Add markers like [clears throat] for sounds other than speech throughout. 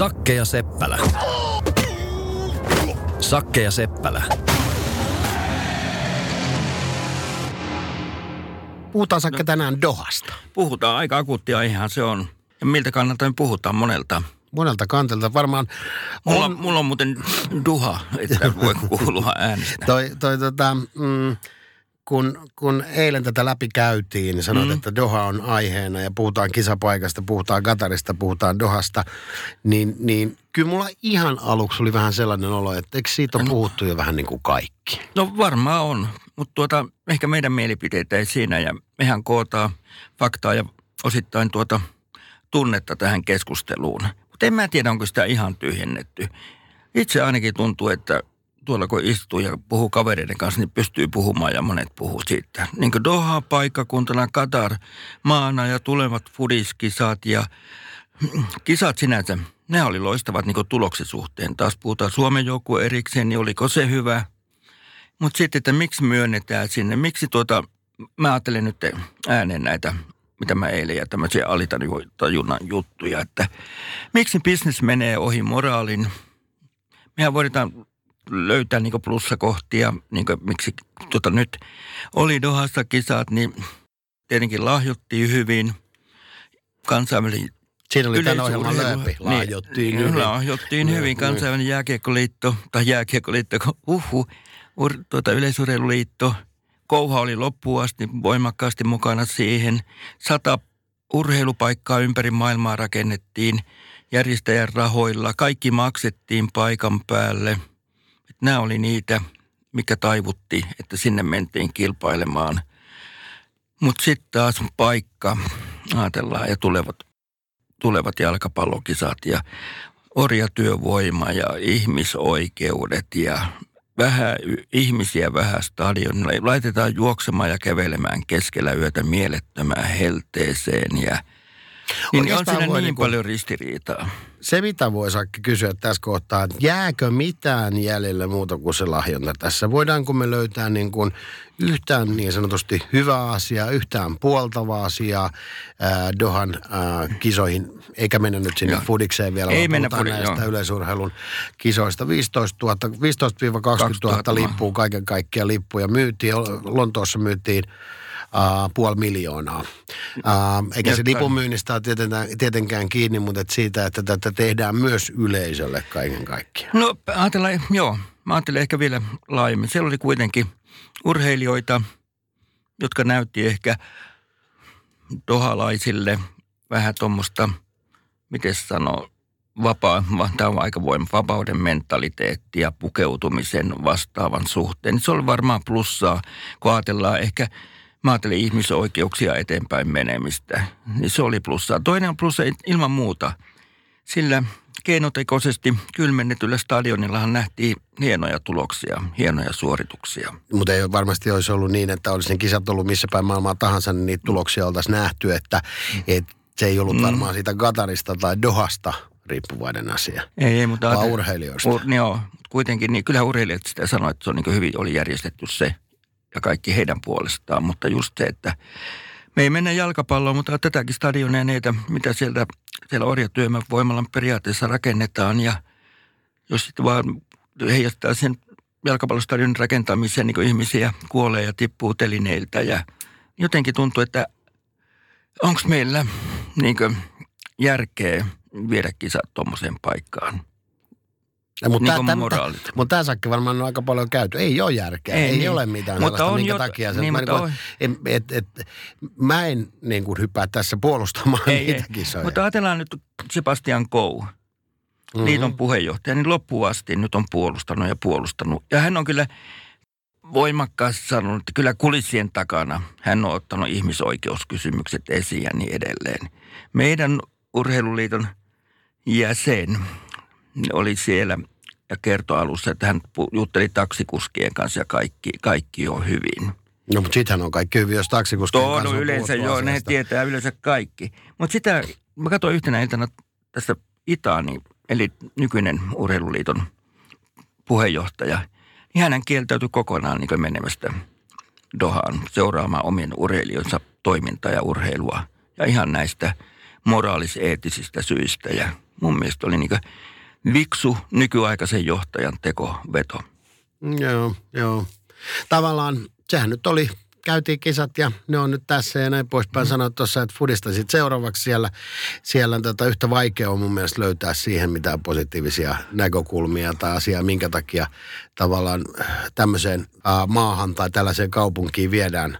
Sakke ja Seppälä. Sakke ja Seppälä. Puhutaan Sakke tänään Dohasta. Puhutaan aika akuuttia ihan se on. Ja miltä kannalta me puhutaan monelta. Monelta kantelta varmaan Mulla, on, mulla on muuten duha, että voi kuulua äänestä. toi, toi tota, mm, kun, kun eilen tätä läpi käytiin, niin sanoit, mm. että Doha on aiheena ja puhutaan kisapaikasta, puhutaan Katarista, puhutaan Dohasta, niin, niin kyllä mulla ihan aluksi oli vähän sellainen olo, että eikö siitä ole puhuttu jo vähän niin kuin kaikki? No varmaan on, mutta tuota, ehkä meidän mielipiteitä ei siinä ja mehän kootaan faktaa ja osittain tuota tunnetta tähän keskusteluun. Mutta en mä tiedä, onko sitä ihan tyhjennetty. Itse ainakin tuntuu, että tuolla kun istuu ja puhuu kavereiden kanssa, niin pystyy puhumaan ja monet puhuu siitä. Niin kuin Doha paikkakuntana, Katar maana ja tulevat fudiskisat ja [clears throat] kisat sinänsä, ne oli loistavat niin tuloksen suhteen. Taas puhutaan Suomen joukkue erikseen, niin oliko se hyvä? Mutta sitten, että miksi myönnetään sinne, miksi tuota, mä ajattelen nyt ääneen näitä, mitä mä eilen ja tämmöisiä alitajunnan juttuja, että miksi bisnes menee ohi moraalin. Mehän voidaan löytää niin plussakohtia, niin miksi tuota nyt oli Dohassa kisat, niin tietenkin lahjottiin hyvin. Kansainvälinen Siinä oli tämän ohjelman läpi. Lahjottiin niin, hyvin. Lahjottiin Niin, hyvin. Kansainvälinen jääkiekkoliitto, tai jääkiekkoliitto, uhu, ur, tuota, yleisurheiluliitto. Kouha oli loppuun asti voimakkaasti mukana siihen. Sata urheilupaikkaa ympäri maailmaa rakennettiin järjestäjän rahoilla. Kaikki maksettiin paikan päälle. Nämä oli niitä, mikä taivutti, että sinne mentiin kilpailemaan. Mutta sitten taas paikka, ajatellaan, ja tulevat tulevat jalkapallokisat ja orjatyövoima ja ihmisoikeudet ja vähän ihmisiä vähän stadionilla. Laitetaan juoksemaan ja kävelemään keskellä yötä mielettömään helteeseen ja niin on siinä niin niinku- paljon ristiriitaa. Se, mitä voi Sakki kysyä tässä kohtaa, että jääkö mitään jäljelle muuta kuin se lahjonta tässä? Voidaanko me löytää niin kuin yhtään niin sanotusti hyvää asiaa, yhtään puoltavaa asiaa ää, Dohan ää, kisoihin, eikä mennä nyt sinne Joo. fudikseen vielä, Ei mennä fudi- näistä joo. yleisurheilun kisoista. 15 000, 15 000 2000 lippua, kaiken kaikkiaan lippuja myytiin, Lontoossa myytiin Uh, puoli miljoonaa. Uh, eikä se Jotka- lipunmyynnistä ole tietenkään, tietenkään kiinni, mutta et siitä, että tätä tehdään myös yleisölle kaiken kaikkiaan. No ajatellaan, joo, mä ajattelen ehkä vielä laajemmin. Siellä oli kuitenkin urheilijoita, jotka näytti ehkä dohalaisille vähän tuommoista, miten sanoo, vapaa, va- tämä on aika voima, vapauden mentaliteettia pukeutumisen vastaavan suhteen. Se oli varmaan plussaa, kun ajatellaan ehkä, mä ajattelen ihmisoikeuksia eteenpäin menemistä, niin se oli plussaa. Toinen on plussa ilman muuta, sillä keinotekoisesti kylmennetyllä stadionillahan nähtiin hienoja tuloksia, hienoja suorituksia. Mutta ei varmasti olisi ollut niin, että olisi ne kisat ollut missä päin maailmaa tahansa, niin niitä tuloksia oltaisiin nähty, että et se ei ollut Mm. varmaan siitä Katarista tai Dohasta riippuvainen asia, Ei, ei, mutta vaan ajattelin- urheilijoista. Ur, joo, kuitenkin, niin kyllä urheilijat sitä sanoivat, että se on niin hyvin oli järjestetty se ja kaikki heidän puolestaan. Mutta just se, että me ei mennä jalkapalloon, mutta tätäkin stadionia neitä, mitä sieltä, siellä orjatyövoimalla periaatteessa rakennetaan. Ja jos sitten vaan heijastaa sen jalkapallostadionin rakentamiseen, niin kuin ihmisiä kuolee ja tippuu telineiltä. Ja jotenkin tuntuu, että onko meillä niin järkeä viedä kisat tuommoiseen paikkaan. Mutta niin tämä, mutta tämä sakki varmaan on aika paljon käyty. Ei ole järkeä, ei, Ei niin. ole mitään Mutta sellaista, on minkä jot- takia se... niin, mä, mutta niin on. kuin, et, et, et, mä en niin kuin hyppää tässä puolustamaan Ei, niitä ei. kisoja. Mutta ajatellaan nyt Sebastian Kou, Mhm. liiton puheenjohtaja, niin loppuun asti nyt on puolustanut ja puolustanut. Ja hän on kyllä voimakkaasti sanonut, että kyllä kulissien takana hän on ottanut ihmisoikeuskysymykset esiin ja niin edelleen. Meidän urheiluliiton jäsen oli siellä ja kertoi alussa, että hän jutteli taksikuskien kanssa ja kaikki, kaikki on hyvin. No, mutta sittenhän on kaikki hyvin, jos taksikuskien Tuo kanssa no on yleensä joo, ne asiasta. tietää yleensä kaikki. Mutta sitä, mä katsoin yhtenä iltana tässä Itaani, eli nykyinen urheiluliiton puheenjohtaja, niin hän kieltäytyi kokonaan niin menemästä Dohaan seuraamaan omien urheilijoinsa toimintaa ja urheilua. Ja ihan näistä moraaliseettisistä syistä ja mun mielestä oli niin viksu nykyaikaisen johtajan tekoveto. Joo, joo. Tavallaan sehän nyt oli käytiin kisat ja ne on nyt tässä ja näin poispäin. Mm. Sanoit tuossa, että Fudista sitten seuraavaksi siellä, siellä tota, yhtä vaikea on mun mielestä löytää siihen mitään positiivisia näkökulmia tai asiaa, minkä takia tavallaan tämmöiseen äh, maahan tai tällaiseen kaupunkiin viedään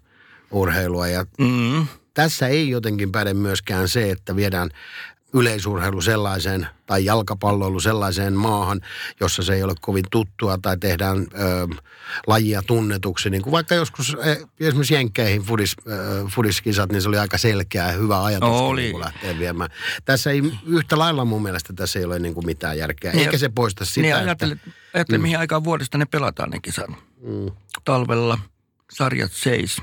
urheilua. Ja mm. Tässä ei jotenkin päde myöskään se, että viedään yleisurheilu sellaiseen tai jalkapalloilu sellaiseen maahan, jossa se ei ole kovin tuttua tai tehdään ö, lajia tunnetuksi. Niin kuin vaikka joskus e, esimerkiksi Jenkkeihin fudis, ö, fudiskisat, niin se oli aika selkeä ja hyvä ajatus, no, oli. kun lähtee viemään. Tässä ei yhtä lailla mun mielestä tässä ei ole niin kuin mitään järkeä, niin, eikä se poista sitä. Niin ajattele, että, ajattele mm. mihin aikaan vuodesta ne pelataan ne kisat. Mm. Talvella sarjat seis.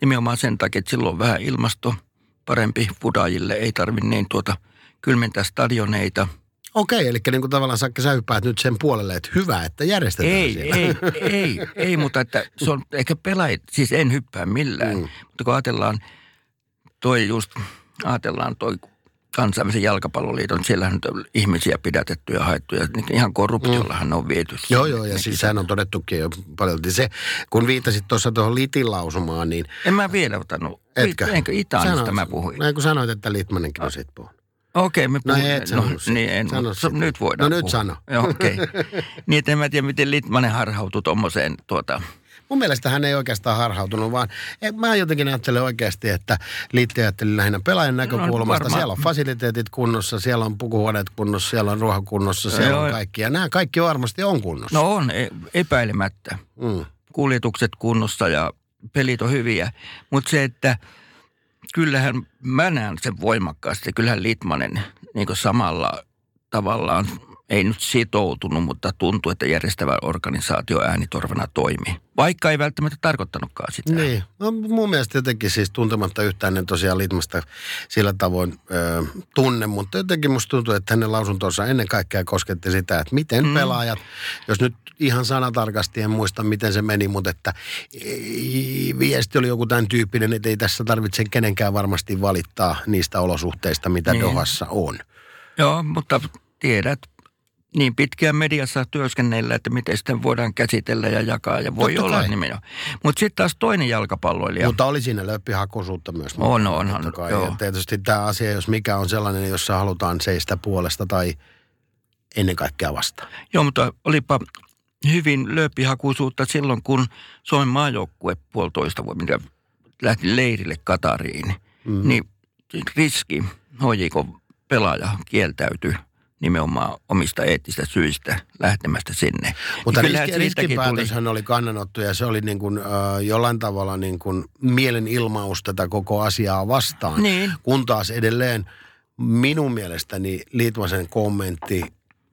Nimenomaan sen takia, että silloin vähän ilmasto parempi fudajille. Ei tarvitse niin tuota – kylmentää stadioneita. Okei, eli niin kuin tavallaan Sakke, sä hyppäät nyt sen puolelle, että hyvä, että järjestetään ei, siellä. Ei, ei, ei, mutta että se on ehkä pelaajat, siis en hyppää millään. Mm. Mutta kun ajatellaan toi just, ajatellaan toi kansainvälisen jalkapalloliiton, siellä on ihmisiä pidätetty ja haettu ja niin ihan korruptiollahan mm. on viety. Joo, joo, ja siis sehän on todettukin jo paljon. Se, kun viitasit tuossa tuohon Litin lausumaan, niin... En mä vielä ottanut. Etkö? Enkö Itaanista mä puhuin? Näin kun sanoit, että Litmanenkin on siitä puhunut. Okei, okay, me puhun. No et no, niin en, sano mutta nyt voidaan No nyt puhua. sano. Okei. Okay. [laughs] niin, että en mä tiedä, miten Litmanen harhautui tuommoiseen tuota... Mun mielestä hän ei oikeastaan harhautunut, vaan mä jotenkin ajattelen oikeasti, että Liitti ajatteli lähinnä pelaajan no, näkökulmasta. No, siellä on fasiliteetit kunnossa, siellä on pukuhuoneet kunnossa, siellä on ruoha kunnossa, siellä Joo. on kaikki. Ja nämä kaikki varmasti on kunnossa. No on, e- epäilemättä. Mm. Kuljetukset kunnossa ja pelit on hyviä. Mutta se, että kyllähän mä näen sen voimakkaasti. Kyllähän Litmanen niin samalla tavallaan ei nyt sitoutunut, mutta tuntuu, että järjestävä organisaatio äänitorvana toimii. Vaikka ei välttämättä tarkoittanutkaan sitä. Niin, no mun mielestä jotenkin siis tuntematta yhtään en tosiaan Litmasta sillä tavoin ö, tunne, mutta jotenkin musta tuntuu, että hänen lausuntonsa ennen kaikkea kosketti sitä, että miten mm. pelaajat, jos nyt ihan sanatarkasti en muista miten se meni, mutta että viesti oli joku tämän tyyppinen, että ei tässä tarvitse kenenkään varmasti valittaa niistä olosuhteista, mitä niin. Dohassa on. Joo, mutta tiedät, niin pitkään mediassa työskennellä, että miten sitten voidaan käsitellä ja jakaa ja voi Totta olla nimeä. Mutta sitten taas toinen jalkapalloilija. Mutta oli siinä löppihakuisuutta myös. On, onhan. Joo. Ja tietysti tämä asia, jos mikä on sellainen, jossa halutaan seistä puolesta tai ennen kaikkea vastaan. Joo, mutta olipa hyvin lööppihakuisuutta silloin, kun Suomen maajoukkue puolitoista vuotta lähti leirille Katariin. Mm. Niin riski, hoijiko pelaaja kieltäytyi nimenomaan omista eettistä syistä lähtemästä sinne. Mutta niin riski, riskipäätöshän tuli... oli kannanotto ja se oli niin kuin, äh, jollain tavalla niin kuin mielenilmaus tätä koko asiaa vastaan. Niin. Kun taas edelleen minun mielestäni Liitvasen kommentti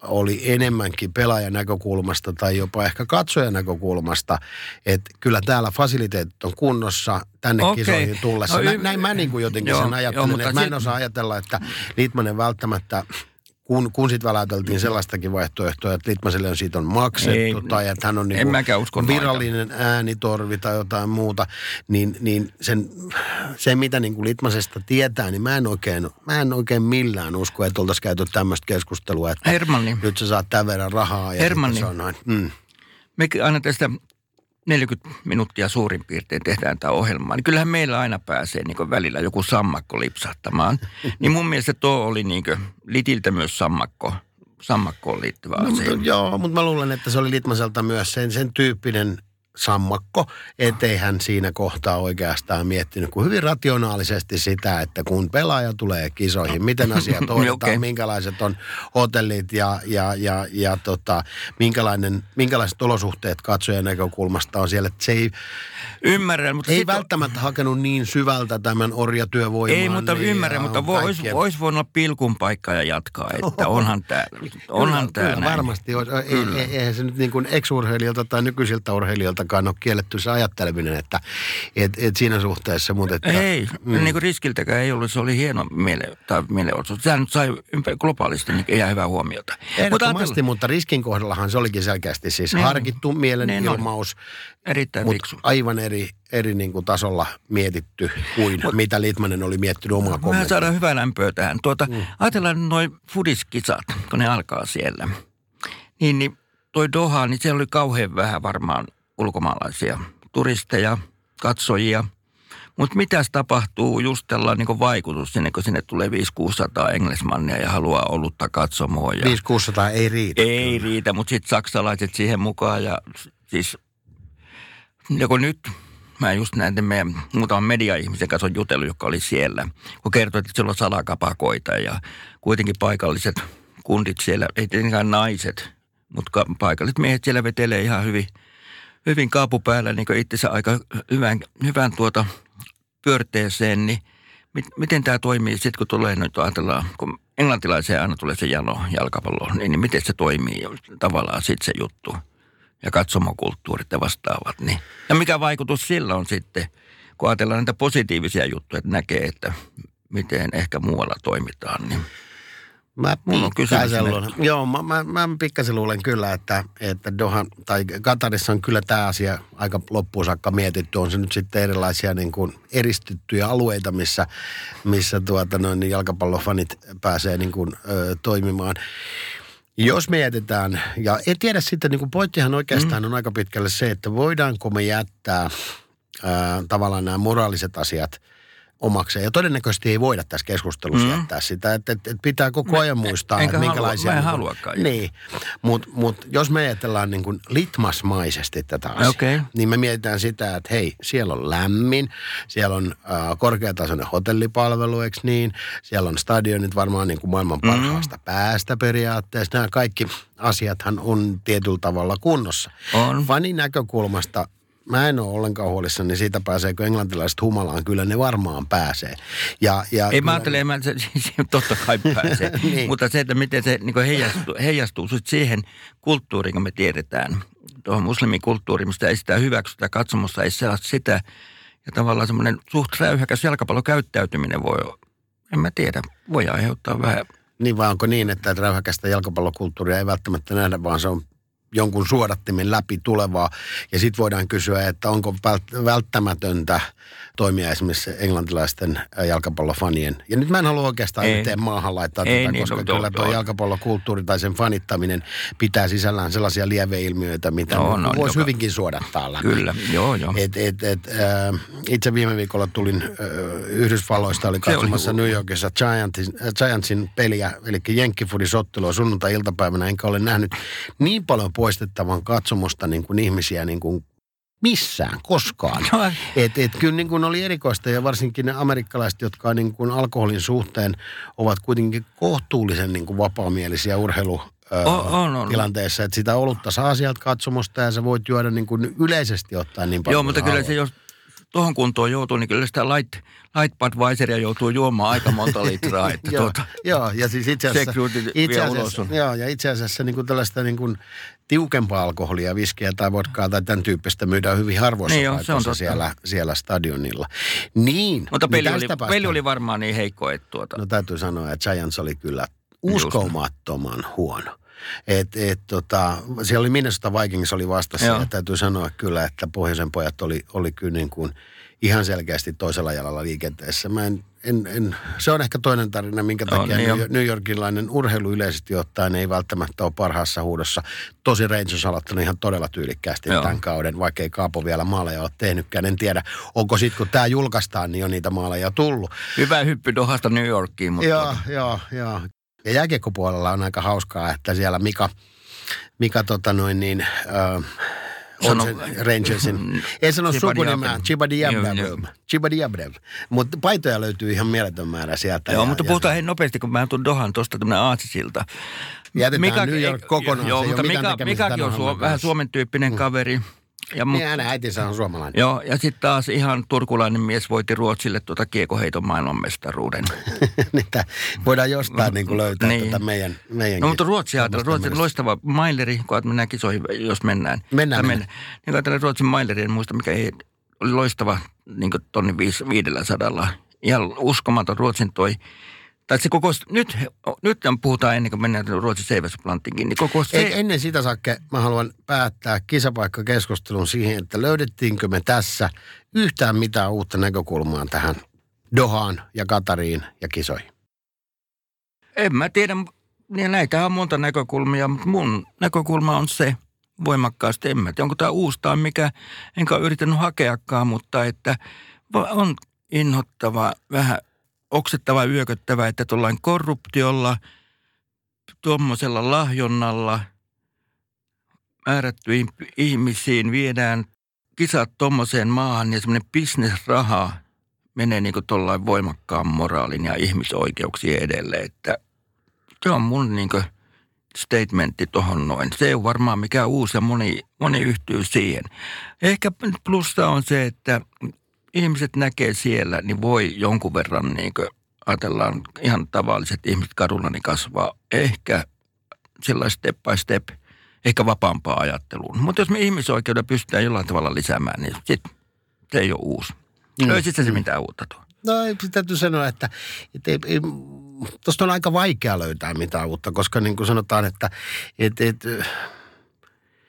oli enemmänkin pelaajan näkökulmasta tai jopa ehkä katsojan näkökulmasta, että kyllä täällä fasiliteetit on kunnossa tänne okay. kisoihin tullessa. No, y- näin mä niin kuin jotenkin joo, sen ajattelen, joo, että mä en osaa ajatella, että Liitmanen välttämättä kun, kun sitten väläteltiin sellaistakin vaihtoehtoa, että Litmaselle on siitä on maksettu ei, tai että hän on niin virallinen noita. äänitorvi tai jotain muuta, niin, niin sen, se mitä niin kuin Litmasesta tietää, niin mä en oikein, mä en oikein millään usko, että oltaisiin käyty tämmöistä keskustelua, että Hermanni. nyt sä saat tämän verran rahaa ja Hermanni. se on noin. Mm. Me aina tästä 40 minuuttia suurin piirtein tehdään tämä ohjelma, niin kyllähän meillä aina pääsee niin välillä joku sammakko lipsahtamaan. [laughs] niin mun mielestä tuo oli niin Litiltä myös sammakko, sammakkoon liittyvä no, asia. No, joo, mutta mä luulen, että se oli Litmaselta myös sen, sen tyyppinen sammakko, ettei hän siinä kohtaa oikeastaan miettinyt kuin hyvin rationaalisesti sitä, että kun pelaaja tulee kisoihin, miten asiat [laughs] hoidetaan, okay. minkälaiset on hotellit ja, ja, ja, ja tota, minkälainen, minkälaiset olosuhteet katsojan näkökulmasta on siellä. Se ei, Ymmärrän, mutta... Ei välttämättä on... hakenut niin syvältä tämän orjatyövoimaan. Ei, mutta niin ymmärrän, mutta voisi vois voinut olla pilkun paikka ja jatkaa, että [laughs] onhan tämä onhan kyllä, kyllä, varmasti. Ei, ei, eihän se nyt niin kuin ex-urheilijalta tai nykyisiltä urheilijalta riskiltäkaan ole kielletty se ajatteleminen, että et, et siinä suhteessa. Mutta että, Ei, mm. niin kuin riskiltäkään ei ollut. Se oli hieno miele, tai mielenosoitus. Sehän nyt sai ympäri globaalisti niin ihan hyvää huomiota. Ehdottomasti, mutta, mutta riskin kohdallahan se olikin selkeästi siis niin, harkittu mielenilmaus. Niin Erittäin fiksu. aivan eri, eri niin kuin tasolla mietitty kuin Mut, mitä Litmanen oli miettinyt omaa Mehän kommenttia. saadaan hyvää lämpöä tähän. Tuota, mm. Ajatellaan noin fudiskisat, kun ne alkaa siellä. Niin, niin toi Doha, niin siellä oli kauhean vähän varmaan ulkomaalaisia turisteja, katsojia. Mutta mitäs tapahtuu just tällainen niin vaikutus sinne, kun sinne tulee 500-600 englismannia ja haluaa olutta katsomoa. Ja 500 ei riitä. ei riitä, mutta sitten saksalaiset siihen mukaan ja siis joko nyt, mä just näin meidän muutaman media-ihmisen kanssa on jutellut, joka oli siellä, kun kertoi, että siellä on salakapakoita ja kuitenkin paikalliset kundit siellä, ei tietenkään naiset, mutta ka- paikalliset miehet siellä vetelee ihan hyvin, hyvin kaapu päällä niin itsensä aika hyvän, hyvän tuota pyörteeseen, niin mit, miten tämä toimii sitten, kun tulee nyt ajatellaan, kun englantilaiseen aina tulee se jano jalkapallo, niin, niin miten se toimii tavallaan sitten se juttu ja katsomokulttuurit ja vastaavat. Niin. Ja mikä vaikutus sillä on sitten, kun ajatellaan näitä positiivisia juttuja, että näkee, että miten ehkä muualla toimitaan, niin Mä Mulla on kysymys joo, mä, mä, mä pikkasen luulen kyllä, että, että Doha, tai Katarissa on kyllä tämä asia aika loppuun saakka mietitty. On se nyt sitten erilaisia niin kuin eristyttyjä alueita, missä, missä tuota noin, niin jalkapallofanit pääsee niin kuin, ö, toimimaan. Jos mietitään, ja en tiedä sitten, niin kuin pointtihan oikeastaan mm. on aika pitkälle se, että voidaanko me jättää ää, tavallaan nämä moraaliset asiat omakseen. Ja todennäköisesti ei voida tässä keskustelussa mm. Mm. jättää sitä, että, että, että pitää koko ajan muistaa, että halua- minkälaisia... mä en niin haluakaan. Niin, mutta mut, jos me ajatellaan niin kuin litmasmaisesti tätä asiaa, Okei. niin me mietitään sitä, että hei, siellä on lämmin, siellä on äh, korkeatasoinen hotellipalvelu, eikö niin? Siellä on stadionit varmaan niin kuin maailman Mm. parhaasta päästä periaatteessa. Nämä kaikki asiathan on tietyllä tavalla kunnossa. On. Fanin näkökulmasta mä en ole ollenkaan huolissani siitä, pääseekö englantilaiset humalaan. Kyllä ne varmaan pääsee. Ja, ja Ei mä kyllä- ajattele, mä, se, se, totta kai pääsee. [laughs] Niin. Mutta se, että miten se niin heijastuu, heijastuu sit siihen kulttuuriin, kun me tiedetään, tuohon muslimikulttuuriin, mistä ei sitä hyväksytä, katsomossa ei sellaista sitä. Ja tavallaan semmoinen suht räyhäkäs jalkapallokäyttäytyminen voi, en mä tiedä, voi aiheuttaa vähän. Niin vai onko niin, että räyhäkästä jalkapallokulttuuria ei välttämättä nähdä, vaan se on jonkun suodattimen läpi tulevaa. Ja sitten voidaan kysyä, että onko vält- välttämätöntä toimia esimerkiksi englantilaisten ä, jalkapallofanien. Ja nyt mä en halua oikeastaan Ei. yhteen maahan laittaa Ei tätä, niin, koska no, kyllä tuo jalkapallokulttuuri tai sen fanittaminen pitää sisällään sellaisia lieveilmiöitä, mitä On, no, on, voisi joka- hyvinkin suodattaa läpi. Kyllä, joo joo. Et, et, et, äh, itse viime viikolla tulin äh, Yhdysvalloista, oli katsomassa. New Yorkissa Giantsin, äh, Giantsin peliä, eli Jenkkifudisottelua sunnuntai-iltapäivänä, enkä ole nähnyt niin paljon poistettavan katsomusta niin kuin ihmisiä niin kuin missään, koskaan. No, Et, et kyllä niin kuin oli erikoista ja varsinkin ne amerikkalaiset, jotka niin kuin alkoholin suhteen ovat kuitenkin kohtuullisen niin kuin vapaamielisiä urheilu On, on, on. tilanteessa, että sitä olutta saa sieltä katsomusta ja sä voit juoda niin kuin yleisesti ottaen niin paljon Joo, mutta kyllä se jos tuohon kuntoon joutuu, niin kyllä sitä light, light Budweiseria joutuu juomaan aika monta [laughs] litraa. Että joo, tuota, joo, ja siis itse asiassa, itse asiassa, joo, ja itse asiassa niin kuin tällaista niin kuin tiukempaa alkoholia, viskiä tai vodkaa tai tämän tyyppistä myydään hyvin harvoissa Niin niin joo, se on paikoissa siellä, siellä stadionilla. Niin, mutta niin peli, tästä oli, päästään- peli oli varmaan niin heikko, että tuota, No täytyy sanoa, että Giants oli kyllä uskomattoman huono. Et, et, tota, siellä oli Minnesota Vikings oli vastassa Joo. ja täytyy sanoa kyllä, että pohjoisen pojat oli, oli kyllä niin kuin ihan selkeästi toisella jalalla liikenteessä. Mä en, en, en, se on ehkä toinen tarina, minkä On, takia niin New, jo. Yorkilainen urheilu yleisesti ottaen ei välttämättä ole parhaassa huudossa. Tosi Rangers aloittanut ihan todella tyylikkäästi Joo. tämän kauden, vaikka ei Kaapo vielä maaleja ole tehnytkään. En tiedä, onko sitten kun tämä julkaistaan, niin on niitä maaleja tullut. hyvä hyppy Dohasta New Yorkiin. Mutta Joo, tuota, joo, joo. Ja jääkiekkopuolella on aika hauskaa, että siellä Mika, Mika tota noin niin, äh, on Sano- sen Rangersin, ei sano sukunimeä, Chibadiabrev, joo. Chibadiabrev. Mutta paitoja löytyy ihan mieletön määrä sieltä. Joo, ja, mutta ja puhutaan hei nopeasti, kun mä tuun Dohan tuosta tämmöinen aasisilta. Jätetään New York kokonaan, Joo, se mutta Mika, Mikakin on suo, vähän. Suomen tyyppinen kaveri. Ja Niin hänen äitinsä on suomalainen. Joo, ja sitten taas ihan turkulainen mies voitti Ruotsille tuota kiekoheiton maailmanmestaruuden. [laughs] Niitä voidaan jostain niin kuin löytää Niin. tätä meidän, meidänkin. No mutta Ruotsi ajatella, omasta Ruotsin loistava maileri, kun mennään kisoihin, jos mennään. Mennään, mennään. Niin ajatellaan Ruotsin maileri, en muista mikä ei, oli loistava niin kuin tonni viis, viidellä sadalla. Ihan uskomaton Ruotsin toi. Tai se koko, nyt, nyt puhutaan ennen kuin mennään Ruotsin Seiväsplantinkin, niin koko se, Ei, ennen sitä Sakke, mä haluan päättää kisapaikkakeskustelun siihen, että löydettiinkö me tässä yhtään mitään uutta näkökulmaa tähän Dohaan ja Katariin ja kisoihin. En mä tiedä, niin näitä on monta näkökulmia, mutta mun näkökulma on se voimakkaasti. En mä tiedä, onko tämä uusi tai mikä, enkä ole yrittänyt hakeakaan, mutta että on inhottava, vähän oksettava, yököttävä, että tuollain korruptiolla, tuommoisella lahjonnalla määrättyihin ihmisiin viedään kisat tuommoiseen maahan ja semmoinen bisnesraha menee niin kuin tuollain voimakkaan moraalin ja ihmisoikeuksien edelle, että se on mun niin statementti tohon noin. Se ole varmaan mikään uusi ja moni, moni yhtyy siihen. Ehkä plussa on se, että ihmiset näkee siellä, niin voi jonkun verran niin ajatellaan ihan tavalliset ihmiset kadulla, niin kasvaa ehkä sellainen step by step, ehkä vapaampaa ajatteluun. Mutta jos me ihmisoikeuden pystytään jollain tavalla lisäämään, niin sit se ei ole uusi. Mm. Ei sitten se mitään uutta tuo. No ei, täytyy sanoa, että, että ei, ei, tuosta on aika vaikea löytää mitään uutta, koska niin kuin sanotaan, että et, et,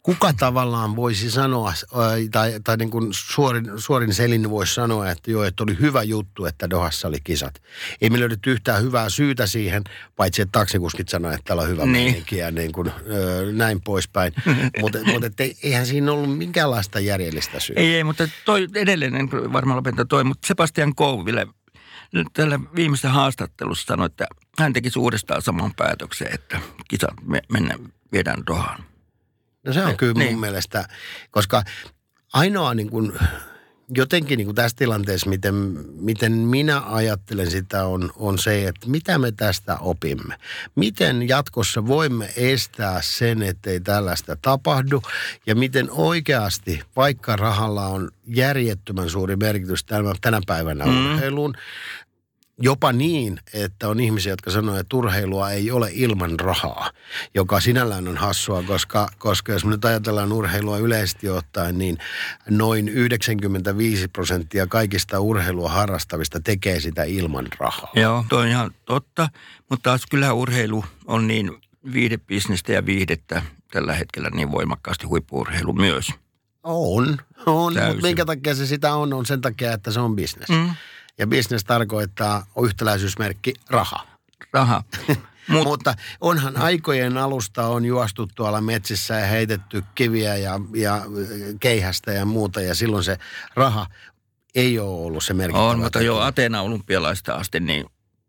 kuka tavallaan voisi sanoa, ää, tai, tai niin kuin suorin, suorin selin voisi sanoa, että joo, että oli hyvä juttu, että Dohassa oli kisat. Ei me löydetty yhtään hyvää syytä siihen, paitsi että taksikuskit sanoi, että täällä on hyvä Niin. meininki ja niin kuin, ö, näin poispäin. Mutta [laughs] mut, eihän siinä ollut minkäänlaista järjellistä syytä. Ei, ei, mutta toi edelleen, en varmaan lopeta toi, mutta Sebastian Kouville nyt tällä viimeisessä haastattelussa sanoi, että hän tekisi uudestaan saman päätöksen, että kisat me, mennään, viedään Dohaan. No se on Niin, kyllä mun niin. mielestä, koska ainoa niin kuin, jotenkin niin kuin tässä tilanteessa, miten, miten minä ajattelen sitä, on, on se, että mitä me tästä opimme. Miten jatkossa voimme estää sen, ettei tällaista tapahdu ja miten oikeasti, vaikka rahalla on järjettömän suuri merkitys tänä, tänä päivänä mm. urheiluun, jopa niin, että on ihmisiä, jotka sanoo, että urheilua ei ole ilman rahaa, joka sinällään on hassua, koska, koska jos me nyt ajatellaan urheilua yleisesti ottaen, niin noin 95 prosenttia kaikista urheilua harrastavista tekee sitä ilman rahaa. Joo, toi on ihan totta, mutta taas kyllä urheilu on niin viihdebisnestä ja viihdettä tällä hetkellä niin voimakkaasti huippuurheilu myös. On, on Täysin. mutta minkä takia se sitä on, on sen takia, että se on bisnes. Mm. Ja bisnes tarkoittaa yhtäläisyysmerkki raha. Raha. [laughs] Mut, Mutta onhan aikojen alusta on juostu tuolla metsissä ja heitetty kiviä ja, ja keihästä ja muuta ja silloin se raha ei ole ollut se merkittävä. On, mutta jo Ateena olympialaista asti niin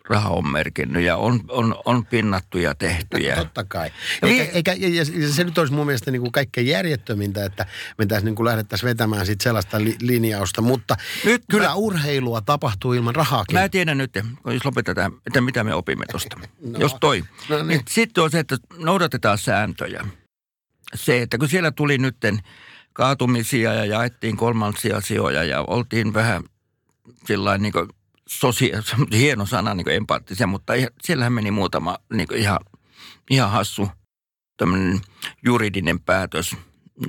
raha on merkinnyt ja on, on, on pinnattu ja tehty. Ja, Totta kai. Ja Eikä, vi- eikä, ja, ja se nyt olisi mun mielestä niin kuin kaikkein järjettömintä, että me tässä niin kuin lähdettäisiin vetämään sit sellaista li, linjausta. Mutta Nyt kyllä mä- urheilua tapahtuu ilman rahaakin. Mä tiedän nyt, jos lopetetaan, että mitä me opimme tuosta. [laughs] No, jos toi. no niin. niin. Sitten on se, että noudatetaan sääntöjä. Se, että kun siellä tuli nytten kaatumisia ja jaettiin kolmansia sijoja ja oltiin vähän sillä niin kuin sosia, [laughs] hieno sana, niin empaattisia, mutta siellähän meni muutama niin ihan, ihan hassu tämmöinen juridinen päätös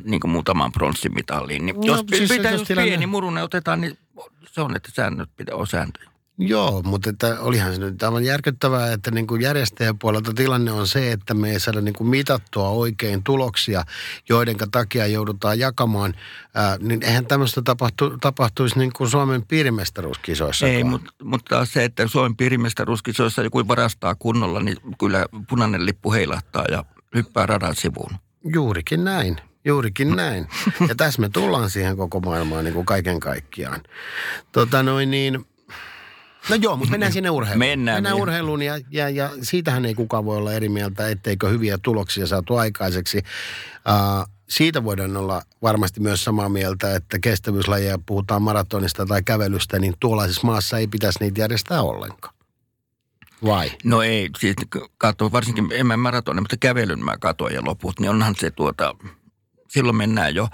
niin muutamaan pronssimitaliin. Niin No, jos, siis pitää, jos jos tilanne- pieni murunen otetaan, niin se on, että säännöt pitää olla sääntöjä. Joo, mutta että olihan se nyt aivan järkyttävää, että niin kuin järjestäjän puolelta tilanne on se, että me ei saada niin kuin mitattua oikein tuloksia, joiden takia joudutaan jakamaan. Ää, niin eihän tämmöistä tapahtu, tapahtuisi niin kuin Suomen piirimestaruuskisoissa. Ei, mutta, mutta taas se, että Suomen piirimestaruuskisoissa joku varastaa kunnolla, niin kyllä punainen lippu heilahtaa ja hyppää radan sivuun. Juurikin näin. Juurikin näin. Ja tässä me tullaan siihen koko maailmaan niin kuin kaiken kaikkiaan. Tota noin niin, no joo, mutta mennään sinne urheiluun. Mennään mennään vielä. urheiluun ja, ja, ja siitähän ei kukaan voi olla eri mieltä, etteikö hyviä tuloksia saatu aikaiseksi. Uh, siitä voidaan olla varmasti myös samaa mieltä, että kestävyyslajeja puhutaan maratonista tai kävelystä, niin tuollaisessa maassa ei pitäisi niitä järjestää ollenkaan. Vai? No ei, siis katso, varsinkin en mä maratonin, mutta kävelyn mä katoin ja loput, niin onhan se tuota, silloin mennään jo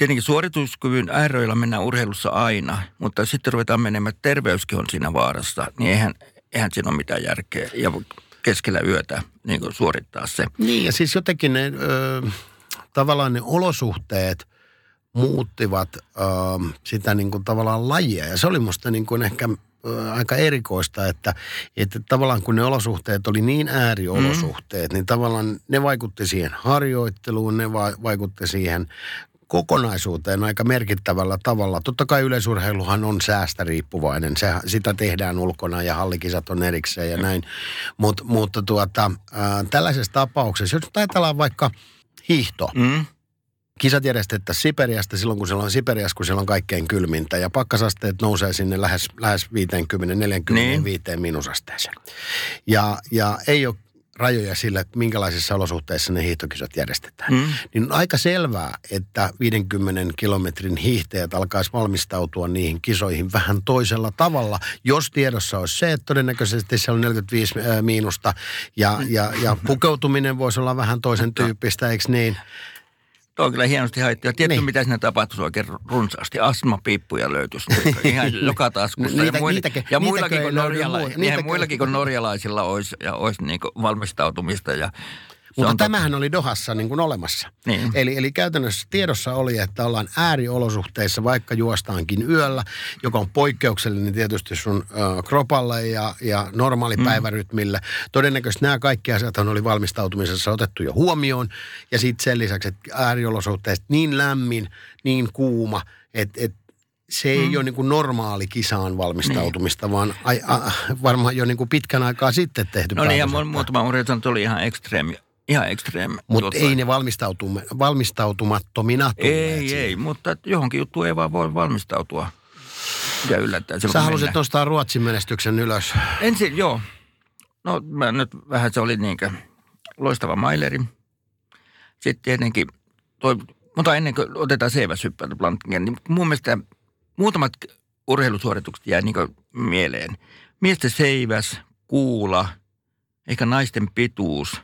tietenkin suorituskyvyn ääröillä mennään urheilussa aina, mutta sitten ruvetaan menemään, että terveyskin on siinä vaarassa, niin eihän, eihän siinä ole mitään järkeä. Ja keskellä yötä niin kuin suorittaa se. Niin ja siis jotenkin ne, ö, tavallaan ne olosuhteet muuttivat ö, sitä niin kuin tavallaan lajia. Ja se oli musta niin kuin ehkä ö, aika erikoista, että, että tavallaan kun ne olosuhteet oli niin ääriolosuhteet, mm. niin tavallaan ne vaikutti siihen harjoitteluun, ne va- vaikutti siihen kokonaisuuteen aika merkittävällä tavalla. Totta kai yleisurheiluhan on säästä riippuvainen. Se, sitä tehdään ulkona ja hallikisat on erikseen ja näin. Mut, mutta tuota, ää, tällaisessa tapauksessa, jos ajatellaan vaikka hiihto, Mm. kisat järjestettäisiin Siperiasta silloin, kun siellä on Siperiassa, kun siellä on kaikkein kylmintä. Ja pakkasasteet nousee sinne lähes, lähes 50, 45 niin. miinusasteeseen. Ja, ja ei ole rajoja sillä, minkälaisissa olosuhteissa ne hiihtokisat järjestetään. Mm. Niin on aika selvää, että 50 kilometrin hiihtäjät alkaisi valmistautua niihin kisoihin vähän toisella tavalla, jos tiedossa olisi se, että todennäköisesti siellä on 45 ää, miinusta ja, ja, ja [laughs] pukeutuminen voisi olla vähän toisen tyyppistä, eikö niin? Tuo on kyllä hienosti haettu. Ja tiedätkö, Niin. mitä siinä tapahtuisi oikein runsaasti? Astmapiippuja löytyisi ihan [laughs] joka taskussa. Niitä- ja, muilla, niitäkö- ja muillakin, kuin norjala, niitäkö- muillakin kuin norjalaisilla olisi, ja olisi niin valmistautumista. Ja Mutta totta. tämähän oli Dohassa niin kuin olemassa. Niin. Eli, eli käytännössä tiedossa oli, että ollaan ääriolosuhteissa, vaikka juostaankin yöllä, joka on poikkeuksellinen tietysti sun ö, kropalle ja, ja normaali mm. Todennäköisesti nämä kaikki asiat oli valmistautumisessa otettu jo huomioon. Ja sitten sen lisäksi, että ääriolosuhteista niin lämmin, niin kuuma, että et se ei mm. ole niin kuin normaali kisaan valmistautumista, niin. vaan ai, a, varmaan jo niin kuin pitkän aikaa sitten tehty No niin, ja muutama urheilu oli ihan ekstreemi. Ihan ekstreemi. Mutta ei ne valmistautum- valmistautumattomina tulleet Ei, siihen. ei, mutta johonkin juttuun ei vaan voi valmistautua. Ja yllättää. Sä halusit mennään. nostaa Ruotsin menestyksen ylös. Ensin, joo. No mä nyt vähän se oli niinkö loistava maileri. Sitten tietenkin, toi, mutta ennen kuin otetaan seiväshyppäätä Blanttingen, niin mun mielestä muutamat urheilusuoritukset jää niin mieleen. Miesten seiväs, kuula, ehkä naisten pituus.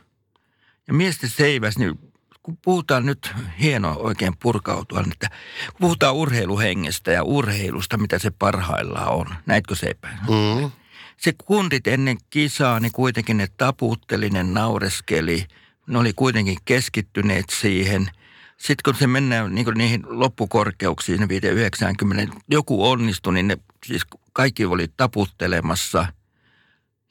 Ja miesten seiväs, niin kun puhutaan nyt hienoa oikein purkautua, niin että kun puhutaan urheiluhengestä ja urheilusta, mitä se parhaillaan on. Näitkö seipää? Mm. se kundit ennen kisaa, niin kuitenkin ne taputteli, ne naureskeli. Ne oli kuitenkin keskittyneet siihen. Sitten kun se mennään niin niihin loppukorkeuksiin, ne 90, joku onnistui, niin ne siis kaikki oli taputtelemassa.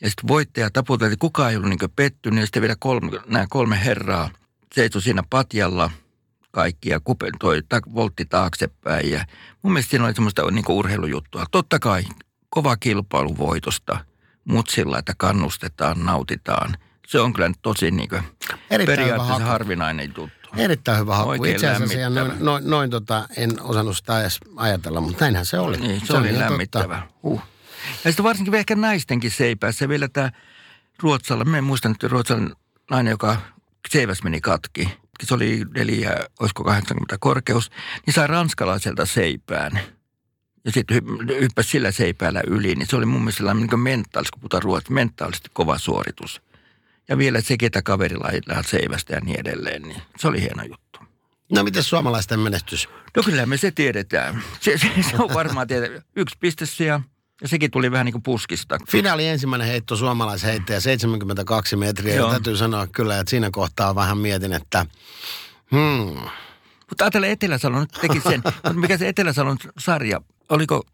Ja sitten voittaja taputteli, kukaan ei ollut niin pettynyt. Ja sitten vielä kolme, nämä kolme herraa seisoi siinä patjalla kaikki ja kupe, toi ta, voltti taaksepäin. Ja mun mielestä siinä oli semmoista niin urheilujuttua. Totta kai kova kilpailu voitosta, mutta sillä, että kannustetaan, nautitaan. Se on kyllä tosi niin kuin periaatteessa harvinainen juttu. Erittäin hyvä haku. Oikein Itse asiassa ja noin, noin, noin tota, en osannut sitä edes ajatella, mutta näinhän se oli. Niin, se, se oli lämmittävä. Huh. Ja sitten varsinkin ehkä naistenkin seipäässä vielä tämä Ruotsalla, mä en muista nyt Ruotsan nainen, joka seiväs meni katki. Se oli neljä, olisiko 80 korkeus, niin sai ranskalaiselta seipään. Ja sitten hy- hyppäsi sillä seipäällä yli, niin se oli mun mielestä sellainen niin mentaalisesti, kun puhutaan ruotsi, mentaalisesti kova suoritus. Ja vielä se, ketä kaverilla ei seivästä ja niin edelleen, niin se oli hieno juttu. No miten suomalaisten menestys? No kyllä me se tiedetään. Se, se, se on varmaan tiedetään. Yksi piste siellä, ja sekin tuli vähän niin kuin puskista. Finaali ensimmäinen heitto suomalaisheittäjä 72 metriä. Ja Joo. täytyy sanoa kyllä, että siinä kohtaa vähän mietin, että hmm, Mutta ajatellen Etelä-Salo nyt teki sen. [laughs] Mutta mikä se Etelä-Salon sarja, oliko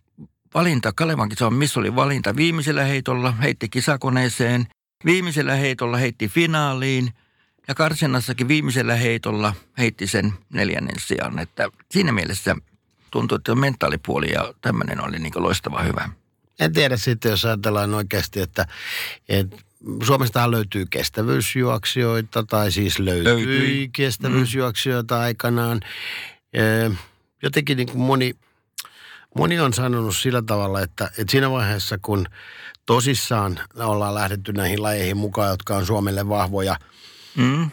valinta, Kalevan kisa, missä oli valinta? Viimeisellä heitolla heitti kisakoneeseen, viimeisellä heitolla heitti finaaliin ja karsinnassakin viimeisellä heitolla heitti sen neljännen sijaan. Että siinä mielessä tuntuu, että mentaalipuoli ja tämmöinen oli niin loistava hyvä. En tiedä sitten, jos ajatellaan oikeasti, että, että Suomestahan löytyy kestävyysjuoksijoita, tai siis löytyi Löytyi. kestävyysjuoksijoita aikanaan. Ee, Jotenkin niin kuin moni, moni on sanonut sillä tavalla, että, että siinä vaiheessa, kun tosissaan ollaan lähdetty näihin lajeihin mukaan, jotka on Suomelle vahvoja, Mm.